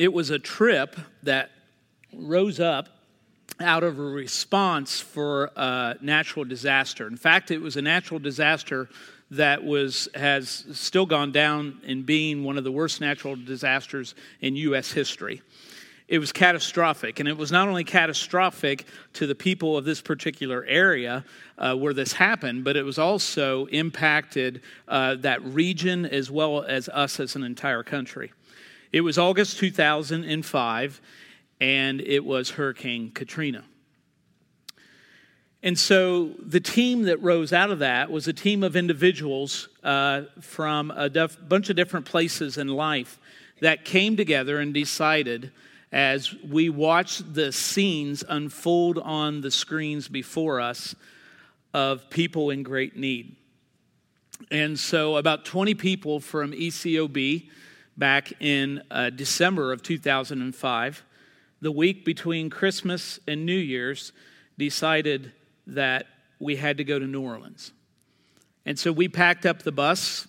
it was a trip that rose up out of a response for a natural disaster. In fact, it was a natural disaster that was has still gone down in being one of the worst natural disasters in U.S. history. It was catastrophic, and it was not only catastrophic to the people of this particular area uh, where this happened, but it was also impacted uh, that region as well as us as an entire country. It was August 2005, and it was Hurricane Katrina. And so the team that rose out of that was a team of individuals uh, from a def- bunch of different places in life that came together and decided as we watched the scenes unfold on the screens before us of people in great need. And so about 20 people from ECOB back in uh, December of 2005, the week between Christmas and New Year's, decided that we had to go to New Orleans. And so we packed up the bus,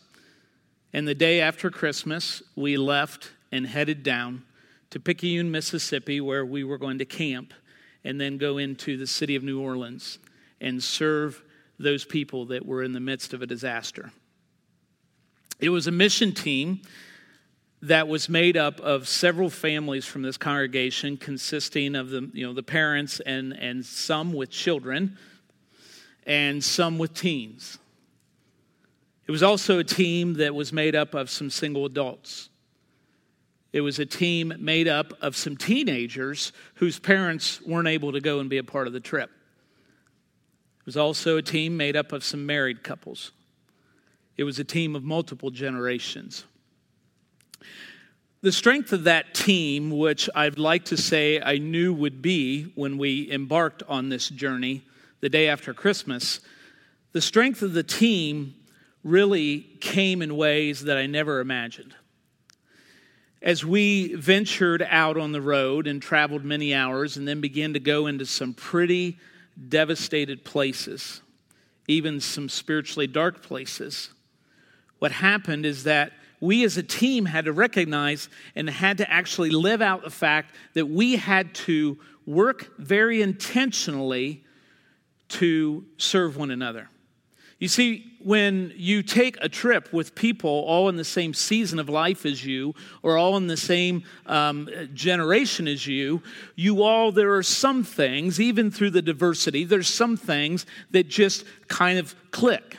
and the day after Christmas, we left and headed down to Picayune, Mississippi, where we were going to camp and then go into the city of New Orleans and serve those people that were in the midst of a disaster. It was a mission team that was made up of several families from this congregation consisting of the, you know, the parents and, and some with children and some with teens. It was also a team that was made up of some single adults. It was a team made up of some teenagers whose parents weren't able to go and be a part of the trip. It was also a team made up of some married couples. It was a team of multiple generations. The strength of that team, which I'd like to say I knew would be when we embarked on this journey, the day after Christmas, the strength of the team really came in ways that I never imagined. As we ventured out on the road and traveled many hours and then began to go into some pretty devastated places, even some spiritually dark places, what happened is that we as a team had to recognize and had to actually live out the fact that we had to work very intentionally to serve one another. You see, when you take a trip with people all in the same season of life as you, or all in the same um, generation as you, you all, there are some things, even through the diversity, there's some things that just kind of click.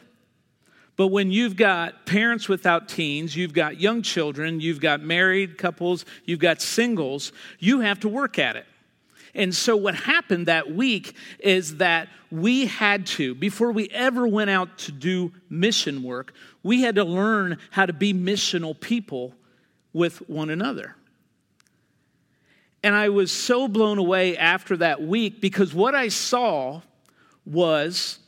But when you've got parents without teens, you've got young children, you've got married couples, you've got singles, you have to work at it. And so, what happened that week is that we had to, before we ever went out to do mission work, we had to learn how to be missional people with one another. And I was so blown away after that week because what I saw was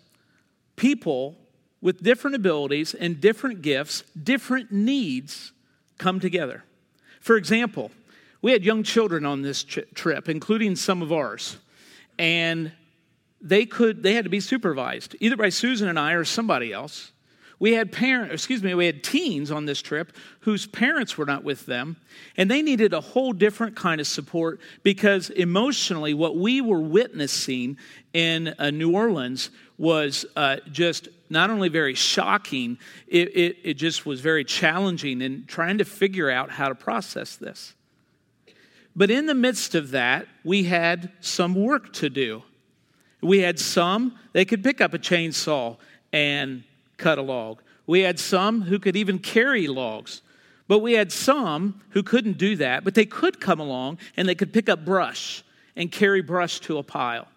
people with different abilities and different gifts, different needs come together. For example, we had young children on this trip, including some of ours, and they could they had to be supervised either by Susan and I or somebody else. We had parent, excuse me, we had teens on this trip whose parents were not with them, and they needed a whole different kind of support because emotionally, what we were witnessing in uh, New Orleans was uh, just not only very shocking, it, it, it just was very challenging in trying to figure out how to process this. But in the midst of that, we had some work to do. We had some, they could pick up a chainsaw and cut a log. We had some who could even carry logs. But we had some who couldn't do that, but they could come along and they could pick up brush and carry brush to a pile.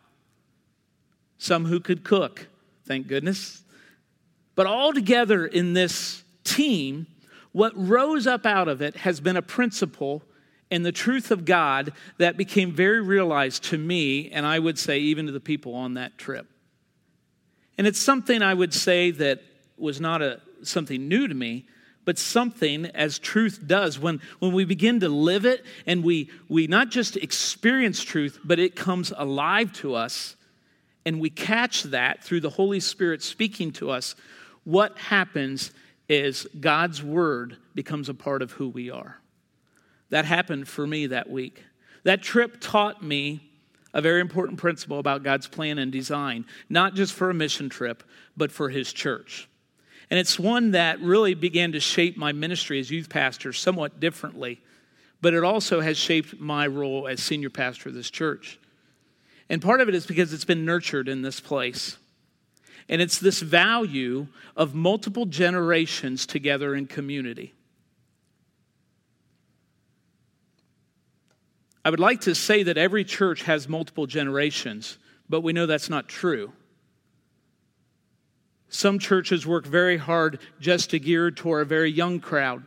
Some who could cook, thank goodness. But all together in this team, what rose up out of it has been a principle and the truth of God that became very realized to me, and I would say even to the people on that trip. And it's something I would say that was not a, something new to me, but something as truth does when, when we begin to live it and we, we not just experience truth, but it comes alive to us and we catch that through the Holy Spirit speaking to us. What happens is God's word becomes a part of who we are. That happened for me that week. That trip taught me a very important principle about God's plan and design, not just for a mission trip, but for His church. And it's one that really began to shape my ministry as youth pastor somewhat differently, but it also has shaped my role as senior pastor of this church. And part of it is because it's been nurtured in this place. And it's this value of multiple generations together in community. I would like to say that every church has multiple generations, but we know that's not true. Some churches work very hard just to gear toward a very young crowd.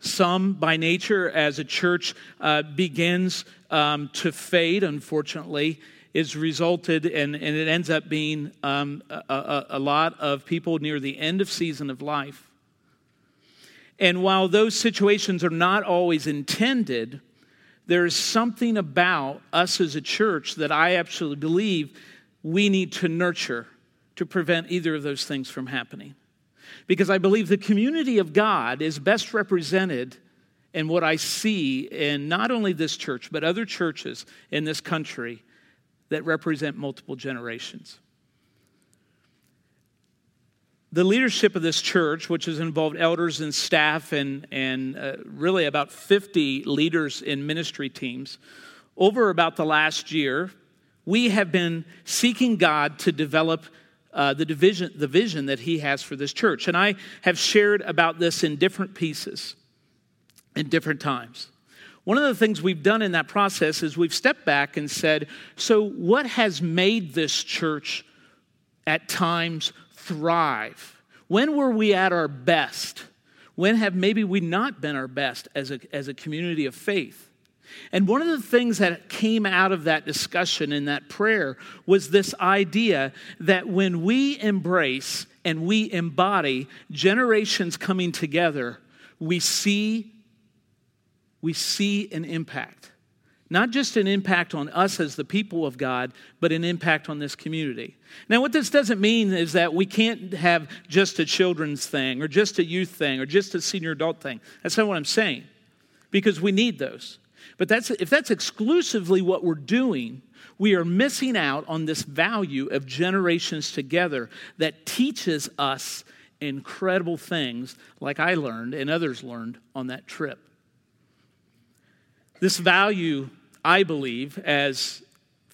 Some, by nature, as a church uh, begins um, to fade, unfortunately, is resulted, and, and it ends up being um, a, a, a lot of people near the end of season of life. And while those situations are not always intended, there is something about us as a church that I absolutely believe we need to nurture to prevent either of those things from happening. Because I believe the community of God is best represented in what I see in not only this church, but other churches in this country that represent multiple generations. The leadership of this church, which has involved elders and staff and, and uh, really about 50 leaders in ministry teams, over about the last year, we have been seeking God to develop uh, the, division, the vision that He has for this church. And I have shared about this in different pieces, in different times. One of the things we've done in that process is we've stepped back and said, so what has made this church at times thrive? When were we at our best? When have maybe we not been our best as a, as a community of faith? And one of the things that came out of that discussion in that prayer was this idea that when we embrace and we embody generations coming together, we see we see an impact. Not just an impact on us as the people of God, but an impact on this community. Now, what this doesn't mean is that we can't have just a children's thing, or just a youth thing, or just a senior adult thing. That's not what I'm saying, because we need those. But that's, if that's exclusively what we're doing, we are missing out on this value of generations together that teaches us incredible things like I learned and others learned on that trip. This value, I believe, as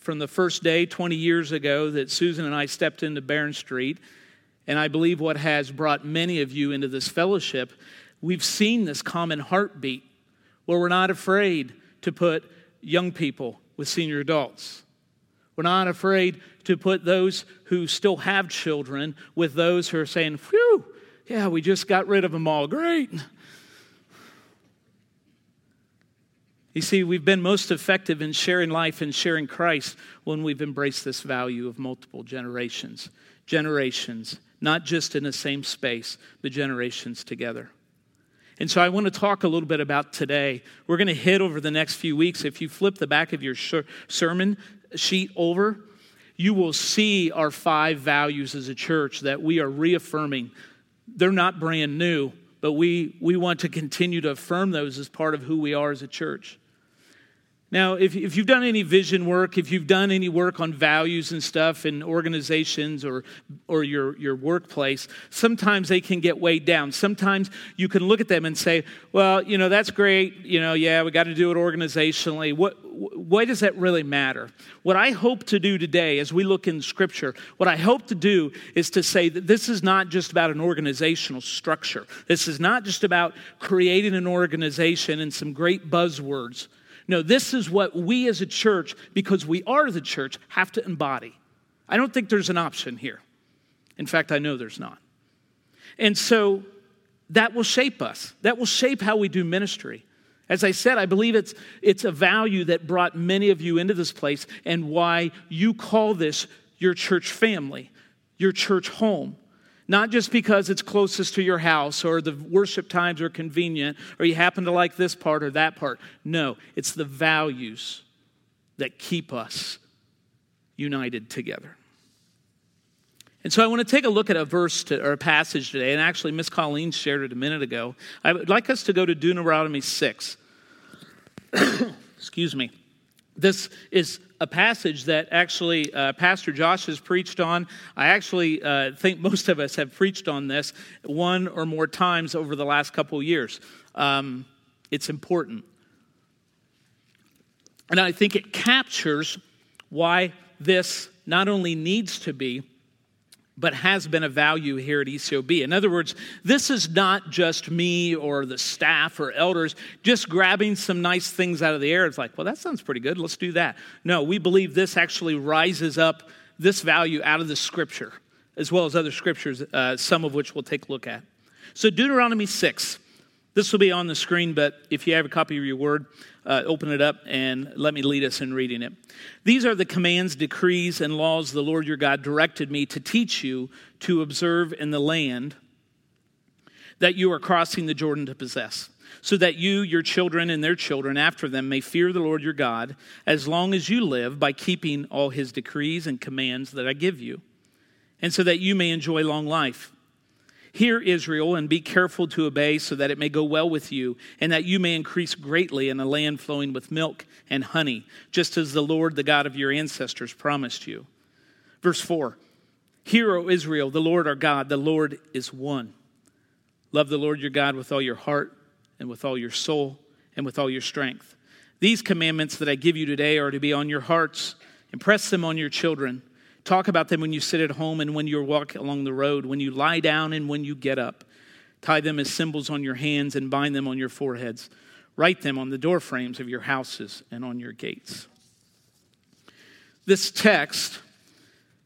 from the first day 20 years ago that Susan and I stepped into Barron Street, and I believe what has brought many of you into this fellowship, we've seen this common heartbeat where we're not afraid to put young people with senior adults. We're not afraid to put those who still have children with those who are saying, Phew, yeah, we just got rid of them all. Great. You see, we've been most effective in sharing life and sharing Christ when we've embraced this value of multiple generations. Generations, not just in the same space, but generations together. And so I want to talk a little bit about today. We're going to hit over the next few weeks. If you flip the back of your sermon sheet over, you will see our five values as a church that we are reaffirming. They're not brand new, but we, we want to continue to affirm those as part of who we are as a church. Now, if, if you've done any vision work, if you've done any work on values and stuff in organizations or, or your, your workplace, sometimes they can get weighed down. Sometimes you can look at them and say, well, you know, that's great. You know, yeah, we got to do it organizationally. What, why does that really matter? What I hope to do today as we look in Scripture, what I hope to do is to say that this is not just about an organizational structure. This is not just about creating an organization and some great buzzwords no, this is what we as a church, because we are the church, have to embody. I don't think there's an option here. In fact, I know there's not. And so that will shape us, that will shape how we do ministry. As I said, I believe it's, it's a value that brought many of you into this place and why you call this your church family, your church home. Not just because it's closest to your house or the worship times are convenient or you happen to like this part or that part. No, it's the values that keep us united together. And so I want to take a look at a verse to, or a passage today, and actually, Miss Colleen shared it a minute ago. I would like us to go to Deuteronomy 6. Excuse me. This is a passage that actually uh, Pastor Josh has preached on. I actually uh, think most of us have preached on this one or more times over the last couple years. Um, it's important. And I think it captures why this not only needs to be, but has been a value here at ECOB. In other words, this is not just me or the staff or elders just grabbing some nice things out of the air. It's like, well, that sounds pretty good. Let's do that. No, we believe this actually rises up this value out of the scripture, as well as other scriptures, uh, some of which we'll take a look at. So, Deuteronomy 6. This will be on the screen, but if you have a copy of your word, uh, open it up and let me lead us in reading it. These are the commands, decrees, and laws the Lord your God directed me to teach you to observe in the land that you are crossing the Jordan to possess, so that you, your children, and their children after them may fear the Lord your God as long as you live by keeping all his decrees and commands that I give you, and so that you may enjoy long life. Hear, Israel, and be careful to obey, so that it may go well with you, and that you may increase greatly in a land flowing with milk and honey, just as the Lord, the God of your ancestors, promised you. Verse 4 Hear, O Israel, the Lord our God, the Lord is one. Love the Lord your God with all your heart, and with all your soul, and with all your strength. These commandments that I give you today are to be on your hearts. Impress them on your children Talk about them when you sit at home and when you walk along the road, when you lie down and when you get up. Tie them as symbols on your hands and bind them on your foreheads. Write them on the door frames of your houses and on your gates. This text,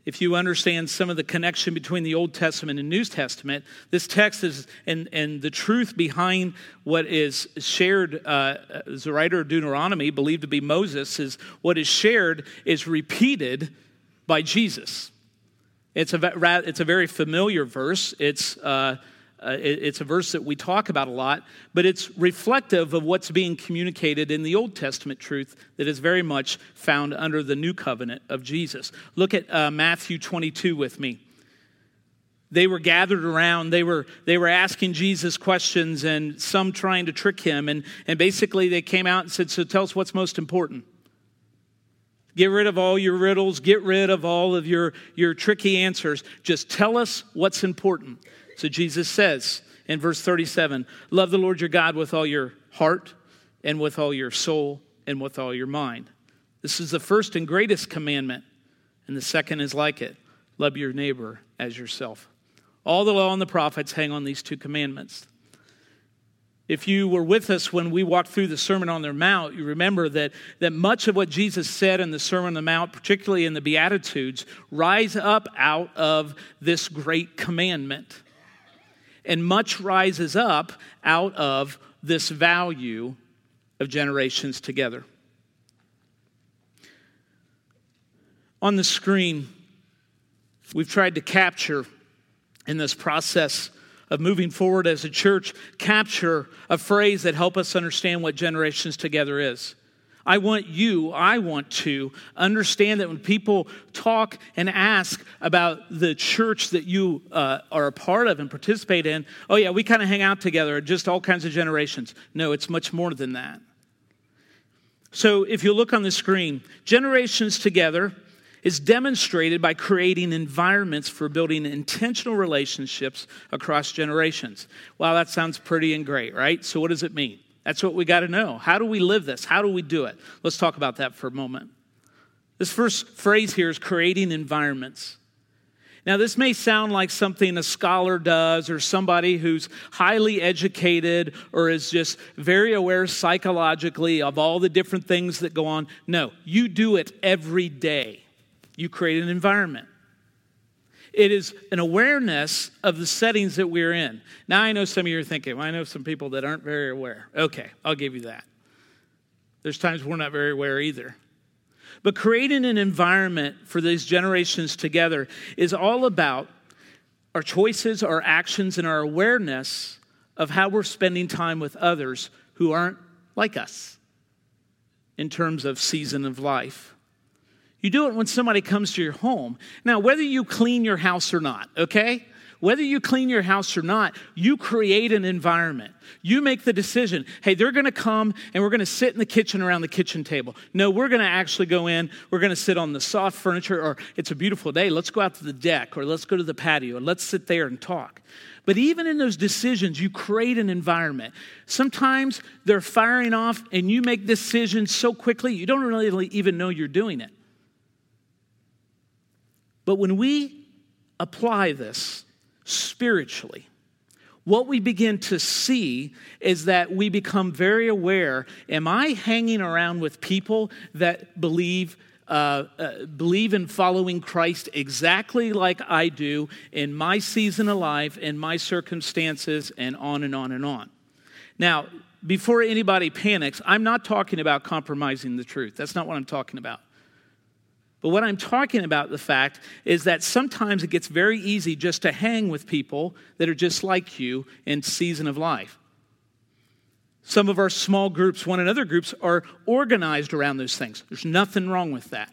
if you understand some of the connection between the Old Testament and New Testament, this text is, and, and the truth behind what is shared, uh, as the writer of Deuteronomy, believed to be Moses, is what is shared is repeated by Jesus. It's a, it's a very familiar verse. It's, uh, uh, it's a verse that we talk about a lot, but it's reflective of what's being communicated in the Old Testament truth that is very much found under the new covenant of Jesus. Look at uh, Matthew 22 with me. They were gathered around, they were, they were asking Jesus questions, and some trying to trick him. And, and basically, they came out and said, So tell us what's most important. Get rid of all your riddles. Get rid of all of your, your tricky answers. Just tell us what's important. So Jesus says in verse 37 Love the Lord your God with all your heart and with all your soul and with all your mind. This is the first and greatest commandment. And the second is like it love your neighbor as yourself. All the law and the prophets hang on these two commandments. If you were with us when we walked through the Sermon on the Mount, you remember that, that much of what Jesus said in the Sermon on the Mount, particularly in the Beatitudes, rise up out of this great commandment. And much rises up out of this value of generations together. On the screen, we've tried to capture in this process of moving forward as a church capture a phrase that help us understand what generations together is. I want you, I want to understand that when people talk and ask about the church that you uh, are a part of and participate in, oh, yeah, we kind of hang out together, just all kinds of generations. No, it's much more than that. So if you look on the screen, generations together is demonstrated by creating environments for building intentional relationships across generations. Wow, that sounds pretty and great, right? So, what does it mean? That's what we got to know. How do we live this? How do we do it? Let's talk about that for a moment. This first phrase here is creating environments. Now, this may sound like something a scholar does or somebody who's highly educated or is just very aware psychologically of all the different things that go on. No, you do it every day you create an environment. It is an awareness of the settings that we're in. Now, I know some of you are thinking, well, I know some people that aren't very aware. Okay, I'll give you that. There's times we're not very aware either. But creating an environment for these generations together is all about our choices, our actions, and our awareness of how we're spending time with others who aren't like us in terms of season of life. You do it when somebody comes to your home. Now, whether you clean your house or not, okay? whether you clean your house or not, you create an environment. You make the decision hey, they're to come and we're to sit in the kitchen around the kitchen table. No, we're to actually go in, we're to sit on the soft furniture, or it's a beautiful day, let's go out to the deck, or let's go to the patio, and let's sit there and talk. But even in those decisions, you create an environment. Sometimes they're firing off, and you make decisions so quickly, you don't really even know you're doing it. But when we apply this spiritually, what we begin to see is that we become very aware am I hanging around with people that believe uh, uh, believe in following Christ exactly like I do in my season of life, in my circumstances, and on and on and on. Now, before anybody panics, I'm not talking about compromising the truth. That's not what I'm talking about. But what I'm talking about, the fact, is that sometimes it gets very easy just to hang with people that are just like you in season of life. Some of our small groups, one another groups, are organized around those things. There's nothing wrong with that.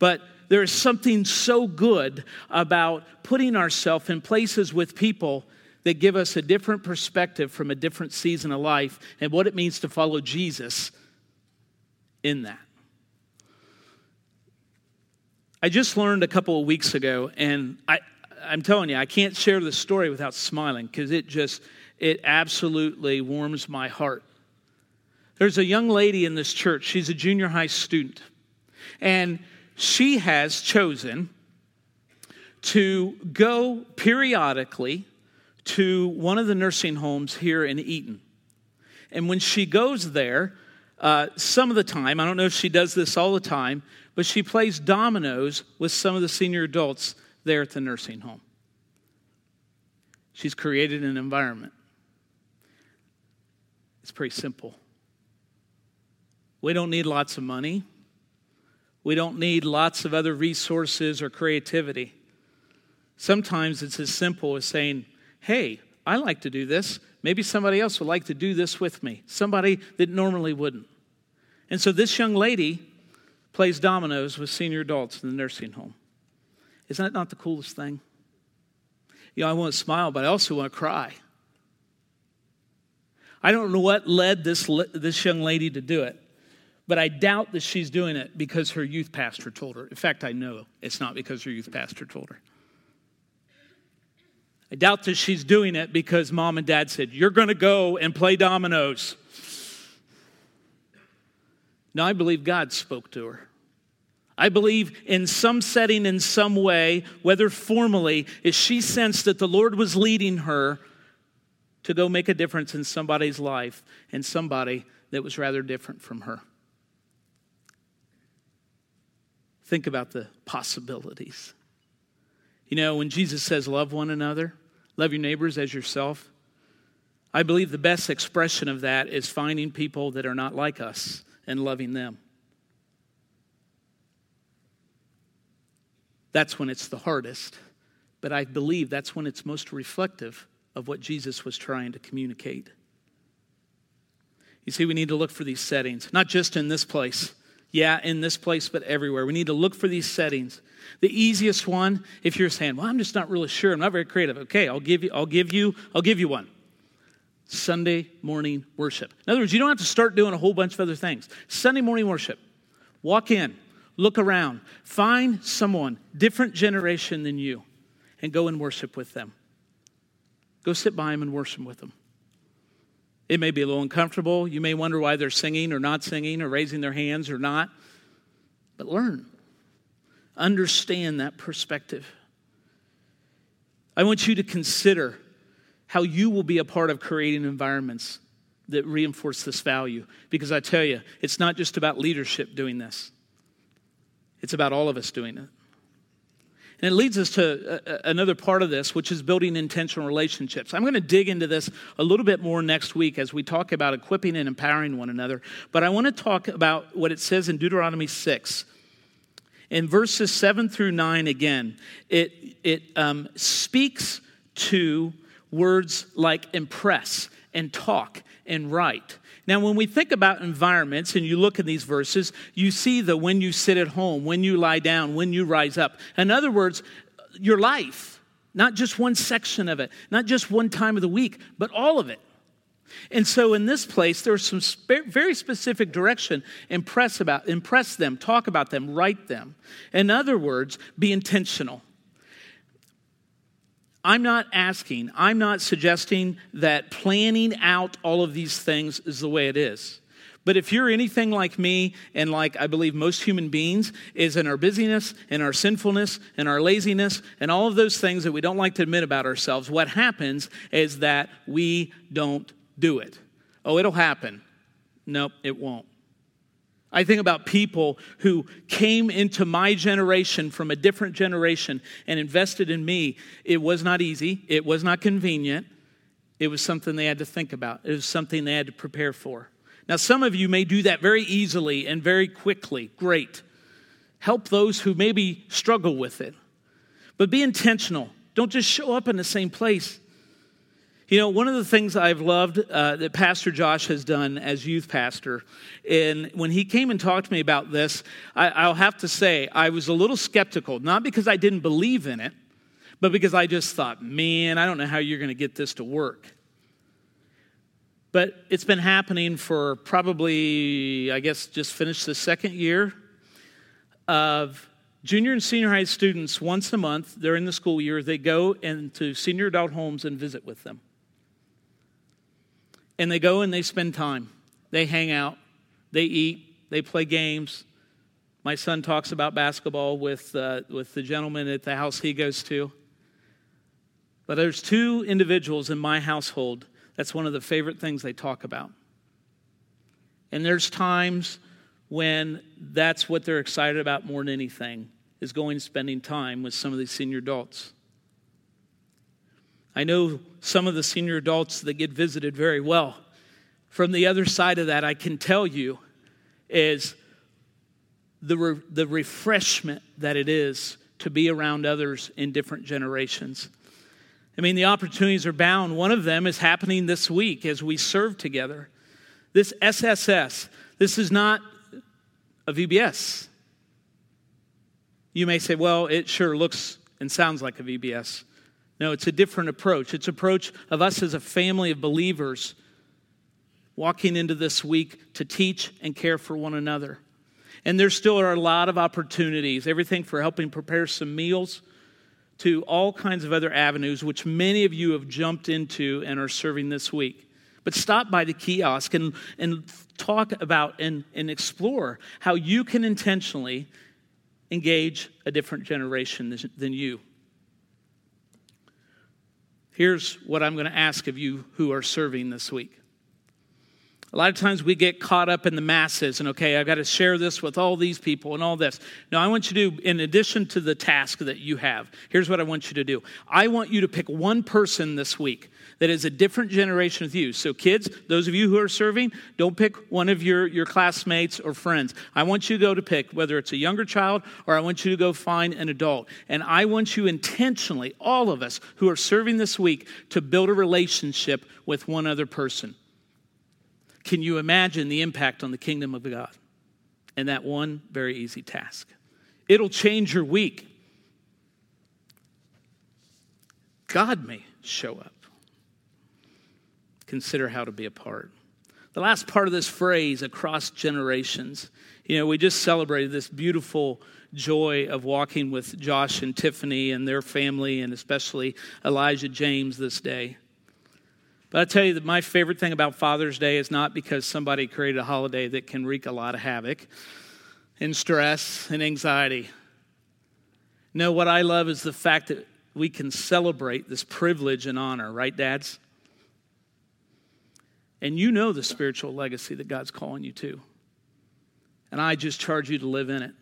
But there is something so good about putting ourselves in places with people that give us a different perspective from a different season of life and what it means to follow Jesus in that. I just learned a couple of weeks ago, and I, I'm telling you, I can't share the story without smiling because it just it absolutely warms my heart. There's a young lady in this church, she's a junior high student, and she has chosen to go periodically to one of the nursing homes here in Eaton. And when she goes there, uh, some of the time, I don't know if she does this all the time, but she plays dominoes with some of the senior adults there at the nursing home. She's created an environment. It's pretty simple. We don't need lots of money. We don't need lots of other resources or creativity. Sometimes it's as simple as saying, Hey, I like to do this. Maybe somebody else would like to do this with me, somebody that normally wouldn't. And so this young lady plays dominoes with senior adults in the nursing home. Isn't that not the coolest thing? You know, I want to smile, but I also want to cry. I don't know what led this, this young lady to do it, but I doubt that she's doing it because her youth pastor told her. In fact, I know it's not because her youth pastor told her. I doubt that she's doing it because mom and dad said, You're going to go and play dominoes. No, I believe God spoke to her. I believe in some setting, in some way, whether formally, is she sensed that the Lord was leading her to go make a difference in somebody's life and somebody that was rather different from her. Think about the possibilities. You know, when Jesus says, Love one another, love your neighbors as yourself, I believe the best expression of that is finding people that are not like us and loving them. That's when it's the hardest, but I believe that's when it's most reflective of what Jesus was trying to communicate. You see, we need to look for these settings, not just in this place. Yeah, in this place, but everywhere. We need to look for these settings. The easiest one, if you're saying, "Well, I'm just not really sure. I'm not very creative." Okay, I'll give you. I'll give you. I'll give you one. Sunday morning worship. In other words, you don't have to start doing a whole bunch of other things. Sunday morning worship. Walk in, look around, find someone different generation than you, and go and worship with them. Go sit by them and worship with them. It may be a little uncomfortable. You may wonder why they're singing or not singing or raising their hands or not. But learn. Understand that perspective. I want you to consider how you will be a part of creating environments that reinforce this value. Because I tell you, it's not just about leadership doing this, it's about all of us doing it. And it leads us to another part of this, which is building intentional relationships. I'm going to dig into this a little bit more next week as we talk about equipping and empowering one another. But I want to talk about what it says in Deuteronomy 6. In verses 7 through 9, again, it, it um, speaks to words like impress and talk and write. Now, when we think about environments and you look in these verses, you see the when you sit at home, when you lie down, when you rise up. In other words, your life. not just one section of it, not just one time of the week, but all of it. And so in this place, there's some spe- very specific direction. Impress about, impress them, talk about them, write them. In other words, be intentional. I'm not asking, I'm not suggesting that planning out all of these things is the way it is. But if you're anything like me, and like I believe most human beings, is in our busyness, in our sinfulness, in our laziness, and all of those things that we don't like to admit about ourselves, what happens is that we don't do it. Oh, it'll happen. Nope, it won't. I think about people who came into my generation from a different generation and invested in me. It was not easy, it was not convenient. It was something they had to think about, it was something they had to prepare for. Now, some of you may do that very easily and very quickly. Great. Help those who maybe struggle with it. But be intentional. Don't just show up in the same place. You know, one of the things I've loved uh, that Pastor Josh has done as youth pastor, and when he came and talked to me about this, I, will have to say I was a little skeptical, not because I didn't believe in it, but because I just thought, man, I don't know how you're going to get this to work. But it's been happening for probably, I guess, just finished the second year of junior and senior high students once a month during the school year, they go into senior adult homes and visit with them and they go and they spend time. They hang out, they eat, they play games. My son talks about basketball with, uh, with the gentleman at the house he goes to. But there's two individuals in my household that's one of the favorite things they talk about. And there's times when that's what they're excited about more than anything is going and spending time with some of these senior adults. I know some of the senior adults that get visited very well. From the other side of that, I can tell you is the, re- the refreshment that it is to be around others in different generations. I mean, the opportunities are bound. One of them is happening this week as we serve together. This SSS, this is not a VBS. You may say, well, it sure looks and sounds like a VBS. No, it's a different approach. It's approach of us as a family of believers walking into this week to teach and care for one another. And there still are a lot of opportunities, everything for helping prepare some meals to all kinds of other avenues, which many of you have jumped into and are serving this week. But stop by the kiosk and, and talk about and, and explore how you can intentionally engage a different generation than you. Here's what I'm going to ask of you who are serving this week. A lot of times we get caught up in the masses and, okay, I've got to share this with all these people and all this. Now, I want you to, in addition to the task that you have, here's what I want you to do. I want you to pick one person this week that is a different generation of you. So, kids, those of you who are serving, don't pick one of your, your classmates or friends. I want you to go to pick whether it's a younger child or I want you to go find an adult. And I want you intentionally, all of us who are serving this week, to build a relationship with one other person. Can you imagine the impact on the kingdom of God? And that one very easy task. It'll change your week. God may show up consider how to be a part. The last part of this phrase, across generations, you know, we just celebrated this beautiful joy of walking with Josh and Tiffany and their family, and especially Elijah James this day. But I tell you that my favorite thing about Father's Day is not because somebody created a holiday that can wreak a lot of havoc and stress and anxiety. No, what I love is the fact that we can celebrate this privilege and honor, right, dads? And you know the spiritual legacy that God's calling you to. And I just charge you to live in it.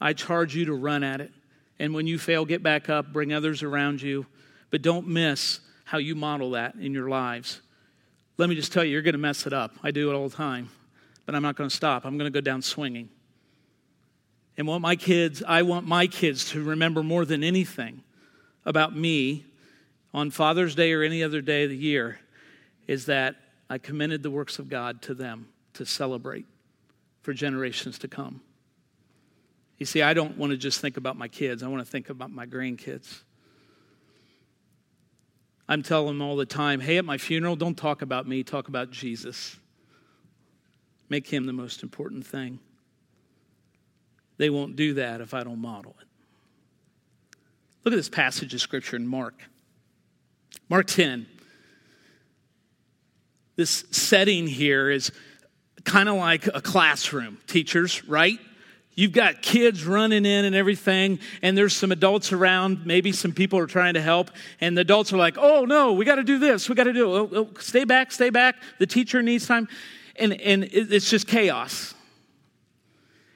I charge you to run at it. And when you fail, get back up, bring others around you. But don't miss how you model that in your lives. Let me just tell you, you're going to mess it up. I do it all the time. But I'm not going to stop. I'm going to go down swinging. And what my kids, I want my kids to remember more than anything about me on Father's Day or any other day of the year is that I commended the works of God to them to celebrate for generations to come. You see, I don't want to just think about my kids, I want to think about my grandkids. I'm telling them all the time hey, at my funeral, don't talk about me, talk about Jesus. Make him the most important thing. They won't do that if I don't model it. Look at this passage of scripture in Mark. Mark 10. This setting here is kind of like a classroom, teachers, right? You've got kids running in and everything, and there's some adults around. Maybe some people are trying to help, and the adults are like, oh no, we got to do this, we got to do it. Oh, oh, stay back, stay back. The teacher needs time. And, and it's just chaos.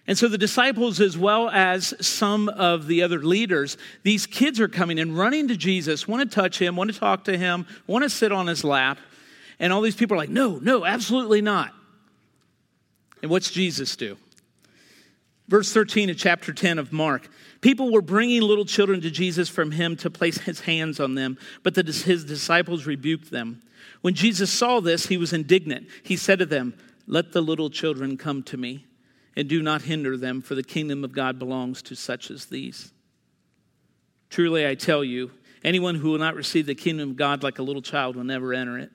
And so the disciples, as well as some of the other leaders, these kids are coming and running to Jesus, want to touch him, want to talk to him, want to sit on his lap. And all these people are like, no, no, absolutely not. And what's Jesus do? Verse 13 of chapter 10 of Mark. People were bringing little children to Jesus from him to place his hands on them, but the, his disciples rebuked them. When Jesus saw this, he was indignant. He said to them, Let the little children come to me, and do not hinder them, for the kingdom of God belongs to such as these. Truly, I tell you, anyone who will not receive the kingdom of God like a little child will never enter it.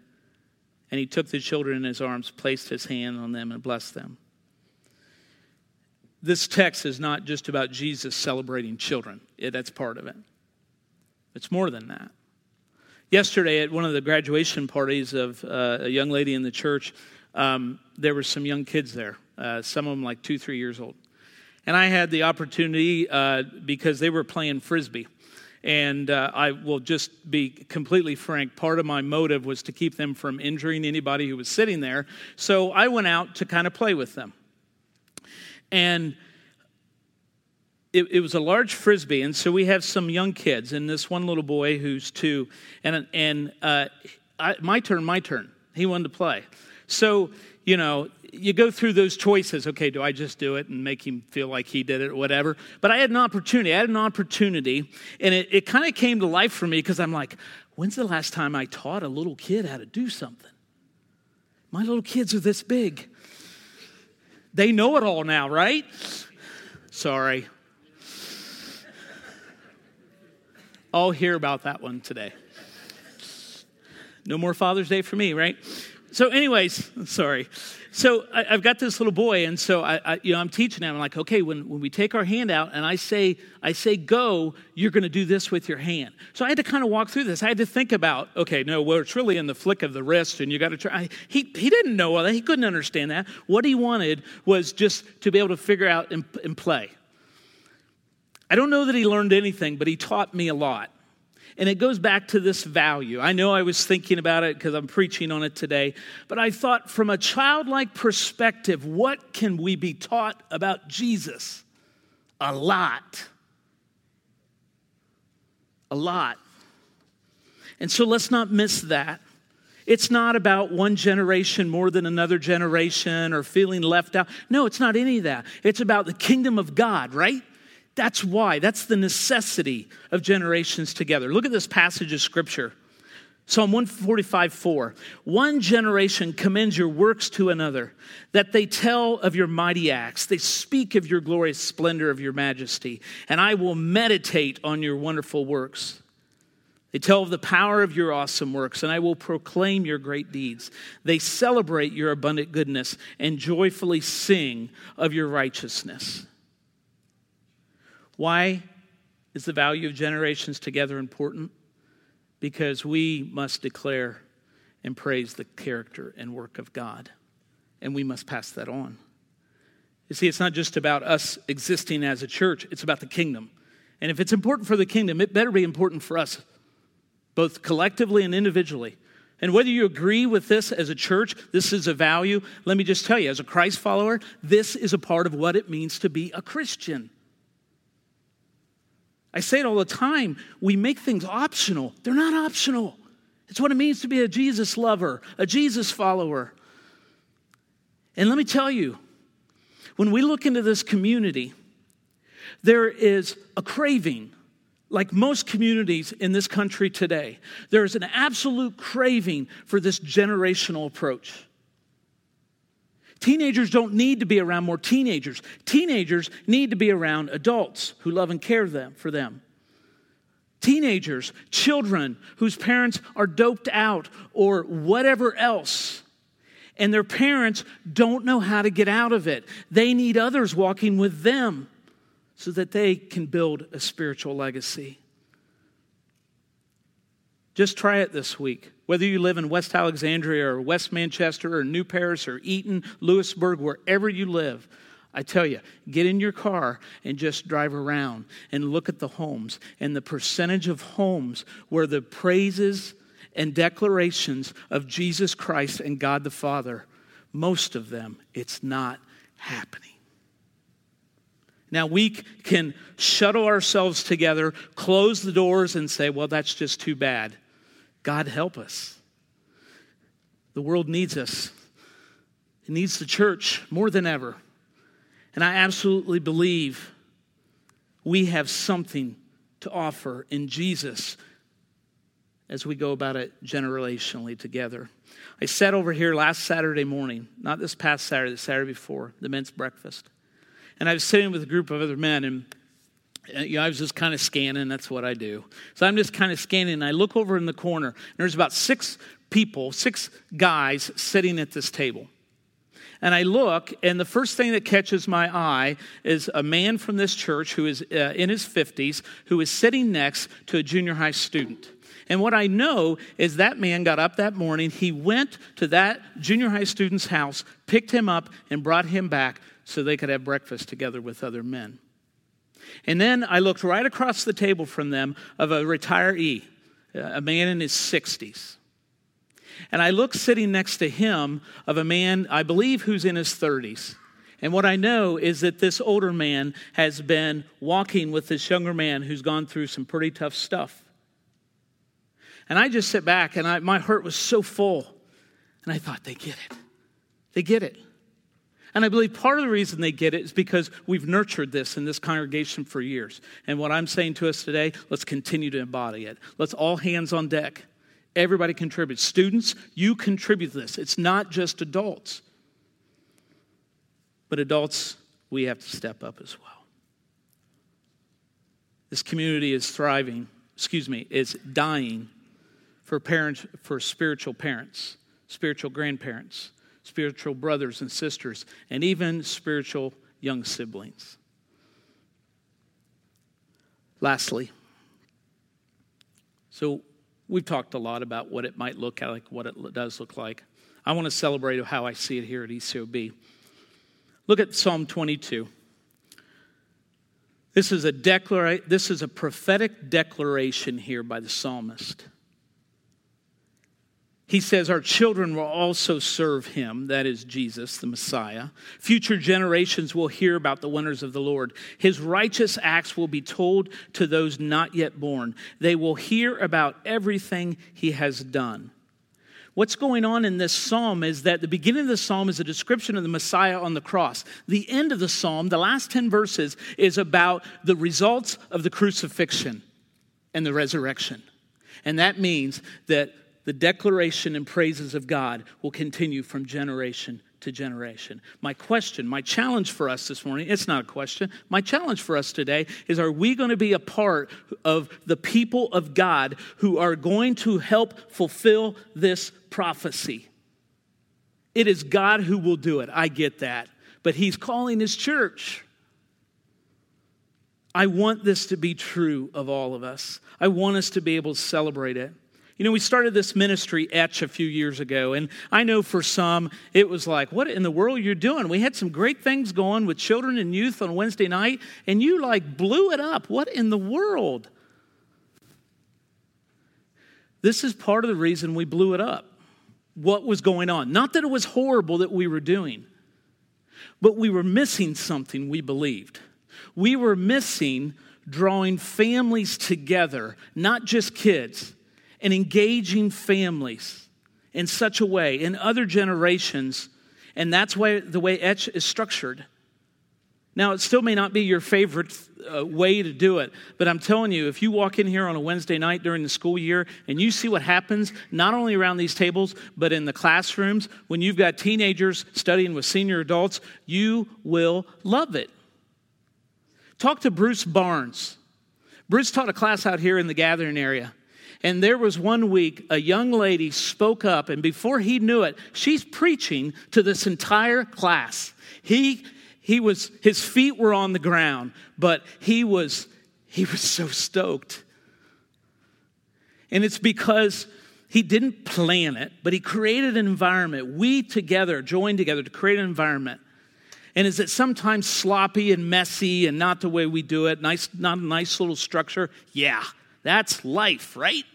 And he took the children in his arms, placed his hand on them, and blessed them. This text is not just about Jesus celebrating children, that's part of it. It's more than that. Yesterday, at one of the graduation parties of uh, a young lady in the church, um, there were some young kids there, uh, some of them like two, three years old. And I had the opportunity uh, because they were playing frisbee. And uh, I will just be completely frank. Part of my motive was to keep them from injuring anybody who was sitting there. So I went out to kind of play with them. And it, it, was a large frisbee, and so we have some young kids, and this one little boy who's two, and and uh, I, my turn, my turn. He wanted to play, so you know you go through those choices. Okay, do I just do it and make him feel like he did it or whatever? But I had an opportunity. I had an opportunity, and it, it kind of came to life for me because I'm like, when's the last time I taught a little kid how to do something? My little kids are this big. They know it all now, right? Sorry. I'll hear about that one today. No more Father's Day for me, right? So, anyways, sorry. So I, have got this little boy, and so I, I, you know, I'm teaching him. I'm like, okay, when, when we take our hand out and I say, I say go, you're going to do this with your hand. So I had to kind of walk through this. I had to think about, okay, no, well, it's really in the flick of the wrist, and you got to try. He he didn't know all that. He couldn't understand that. What he wanted was just to be able to figure out and, and play. I don't know that he learned anything, but he taught me a lot. And it goes back to this value. I know I was thinking about it because I'm preaching on it today, but I thought from a childlike perspective, what can we be taught about Jesus? A lot. A lot. And so let's not miss that. It's not about one generation more than another generation or feeling left out. No, it's not any of that. It's about the kingdom of God, right? That's why. That's the necessity of generations together. Look at this passage of scripture. Psalm 145, 4. One generation commends your works to another, that they tell of your mighty acts. They speak of your glorious splendor of your majesty, and I will meditate on your wonderful works. They tell of the power of your awesome works, and I will proclaim your great deeds. They celebrate your abundant goodness and joyfully sing of your righteousness. Why is the value of generations together important? Because we must declare and praise the character and work of God, and we must pass that on. You see, it's not just about us existing as a church, it's about the kingdom. And if it's important for the kingdom, it better be important for us, both collectively and individually. And whether you agree with this as a church, this is a value, let me just tell you, as a Christ follower, this is a part of what it means to be a Christian. I say it all the time. We make things optional. They're not optional. It's what it means to be a Jesus lover, a Jesus follower. And let me tell you, when we look into this community, there is a craving, like most communities in this country today. There is an absolute craving for this generational approach. Teenagers don't need to be around more teenagers. Teenagers need to be around adults who love and care them, for them. Teenagers, children whose parents are doped out or whatever else, and their parents don't know how to get out of it. They need others walking with them so that they can build a spiritual legacy. Just try it this week. Whether you live in West Alexandria or West Manchester or New Paris or Eaton, Lewisburg, wherever you live, I tell you, get in your car and just drive around and look at the homes and the percentage of homes where the praises and declarations of Jesus Christ and God the Father, most of them, it's not happening. Now, we can shuttle ourselves together, close the doors, and say, well, that's just too bad. God help us. The world needs us, it needs the church more than ever. And I absolutely believe we have something to offer in Jesus as we go about it generationally together. I sat over here last Saturday morning, not this past Saturday, the Saturday before, the men's breakfast. And I was sitting with a group of other men, and you know, I was just kind of scanning. That's what I do. So I'm just kind of scanning, and I look over in the corner, and there's about six people, six guys sitting at this table. And I look, and the first thing that catches my eye is a man from this church who is uh, in his 50s who is sitting next to a junior high student. And what I know is that man got up that morning, he went to that junior high student's house, picked him up, and brought him back so they could have breakfast together with other men. And then I looked right across the table from them of a retiree, a man in his 60s. And I look sitting next to him of a man, I believe, who's in his 30s. And what I know is that this older man has been walking with this younger man who's gone through some pretty tough stuff. And I just sit back and I, my heart was so full. And I thought, they get it. They get it. And I believe part of the reason they get it is because we've nurtured this in this congregation for years. And what I'm saying to us today, let's continue to embody it. Let's all hands on deck. Everybody contributes. Students, you contribute to this. It's not just adults. But adults, we have to step up as well. This community is thriving, excuse me, is dying for parents for spiritual parents, spiritual grandparents, spiritual brothers and sisters, and even spiritual young siblings. Lastly, so We've talked a lot about what it might look like, what it does look like. I want to celebrate how I see it here at ECOB. Look at Psalm 22. This is a declara- this is a prophetic declaration here by the psalmist. He says, Our children will also serve him, that is Jesus, the Messiah. Future generations will hear about the wonders of the Lord. His righteous acts will be told to those not yet born. They will hear about everything he has done. What's going on in this psalm is that the beginning of the psalm is a description of the Messiah on the cross. The end of the psalm, the last 10 verses, is about the results of the crucifixion and the resurrection. And that means that the declaration and praises of God will continue from generation to generation. My question, my challenge for us this morning, it's not a question. My challenge for us today is are we going to be a part of the people of God who are going to help fulfill this prophecy? It is God who will do it. I get that. But He's calling His church. I want this to be true of all of us. I want us to be able to celebrate it. You know, we started this ministry etch a few years ago, and I know for some it was like, what in the world you're doing? We had some great things going with children and youth on Wednesday night, and you like blew it up. What in the world? This is part of the reason we blew it up. What was going on? Not that it was horrible that we were doing, but we were missing something we believed. We were missing drawing families together, not just kids and engaging families in such a way in other generations. And that's why the way Etch is structured. Now, it still may not be your favorite uh, way to do it, but I'm telling you, if you walk in here on a Wednesday night during the school year and you see what happens, not only around these tables, but in the classrooms, when you've got teenagers studying with senior adults, you will love it. Talk to Bruce Barnes. Bruce taught a class out here in the gathering area. And there was one week a young lady spoke up, and before he knew it, she's preaching to this entire class. He, he was, his feet were on the ground, but he was, he was so stoked. And it's because he didn't plan it, but he created an environment. We together joined together to create an environment and is it sometimes sloppy and messy and not the way we do it? Nice, not a nice little structure? Yeah, that's life, right?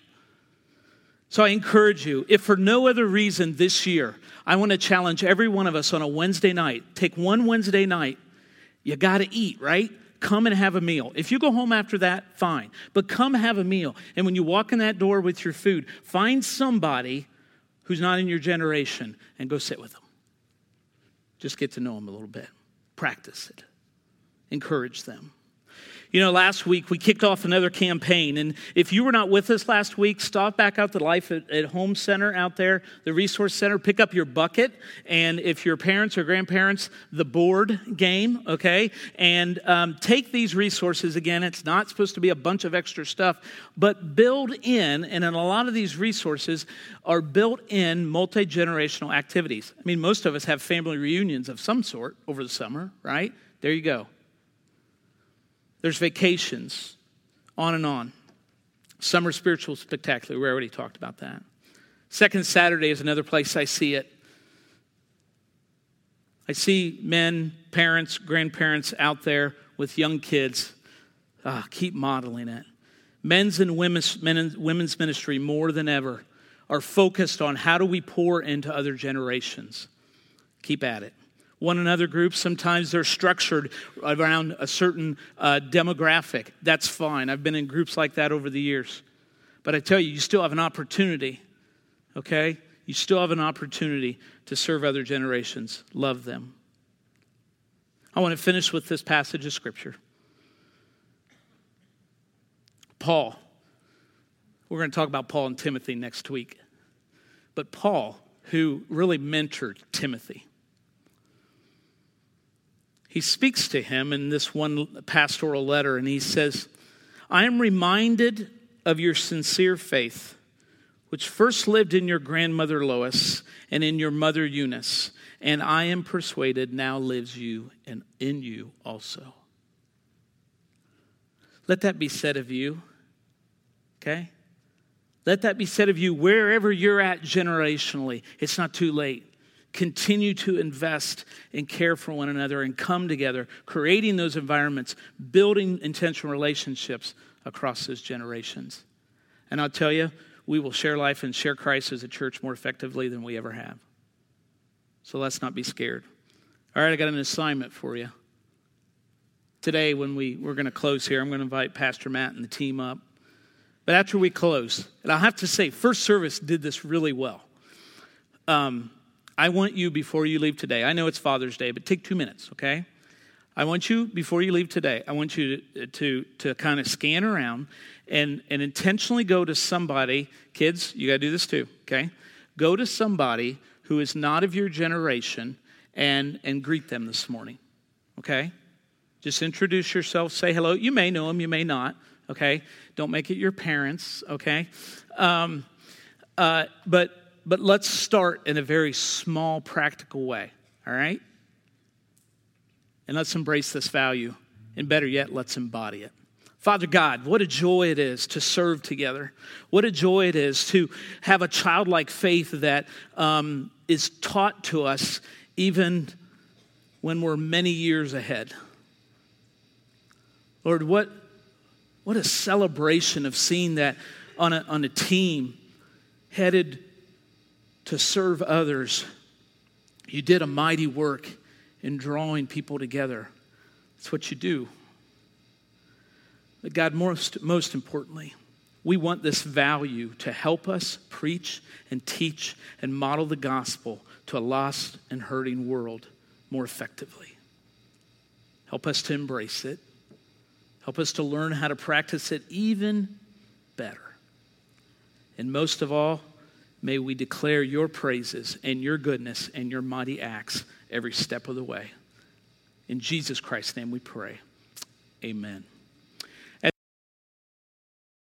So I encourage you, if for no other reason this year, I want to challenge every one of us on a Wednesday night. Take one Wednesday night. You got to eat, right? Come and have a meal. If you go home after that, fine. But come have a meal. And when you walk in that door with your food, find somebody who's not in your generation and go sit with them. Just get to know them a little bit. Practice it. Encourage them. You know, last week we kicked off another campaign. And if you were not with us last week, stop back out the Life at, at, Home Center out there, the Resource Center. Pick up your bucket. And if your parents or grandparents, the board game, okay? And um, take these resources. Again, it's not supposed to be a bunch of extra stuff, but build in, and in a lot of these resources are built in multi generational activities. I mean, most of us have family reunions of some sort over the summer, right? There you go. There's vacations, on and on. Summer spiritual spectacular. We already talked about that. Second Saturday is another place I see it. I see men, parents, grandparents out there with young kids. Ah, keep modeling it. Men's and women's, men and women's ministry more than ever are focused on how do we pour into other generations. Keep at it one another groups. Sometimes they're structured around a certain uh, demographic. That's fine. I've been in groups like that over the years. But I tell you, you still have an opportunity, okay? You still have an opportunity to serve other generations. Love them. I want to finish with this passage of Scripture. Paul. We're going to talk about Paul and Timothy next week. But Paul, who really mentored Timothy, he speaks to him in this one pastoral letter and he says, I am reminded of your sincere faith, which first lived in your grandmother Lois and in your mother Eunice, and I am persuaded now lives you and in you also. Let that be said of you, okay? Let that be said of you wherever you're at generationally. It's not too late continue to invest and care for one another and come together, creating those environments, building intentional relationships across those generations. And I'll tell you, we will share life and share Christ as a church more effectively than we ever have. So let's not be scared. All right, I got an assignment for you. Today, when we, we're going to close here, I'm going to invite Pastor Matt and the team up. But after we close, and I'll have to say, First Service did this really well. Um, I want you before you leave today, I know it's Father's Day, but take two minutes, okay? I want you, before you leave today, I want you to, to, to kind of scan around and, and intentionally go to somebody. Kids, you got to do this too, okay? Go to somebody who is not of your generation and, and greet them this morning, okay? Just introduce yourself, say hello. You may know them, you may not, okay? Don't make it your parents, okay? Um, uh, but but let's start in a very small, practical way, all right? And let's embrace this value. And better yet, let's embody it. Father God, what a joy it is to serve together. What a joy it is to have a childlike faith that um, is taught to us even when we're many years ahead. Lord, what, what a celebration of seeing that on a, on a team headed to serve others. You did a mighty work in drawing people together. That's what you do. But God, most, most importantly, we want this value to help us preach and teach and model the gospel to a lost and hurting world more effectively. Help us to embrace it. Help us to learn how to practice it even better. And most of all, May we declare your praises and your goodness and your mighty acts every step of the way. In Jesus Christ's name we pray. Amen.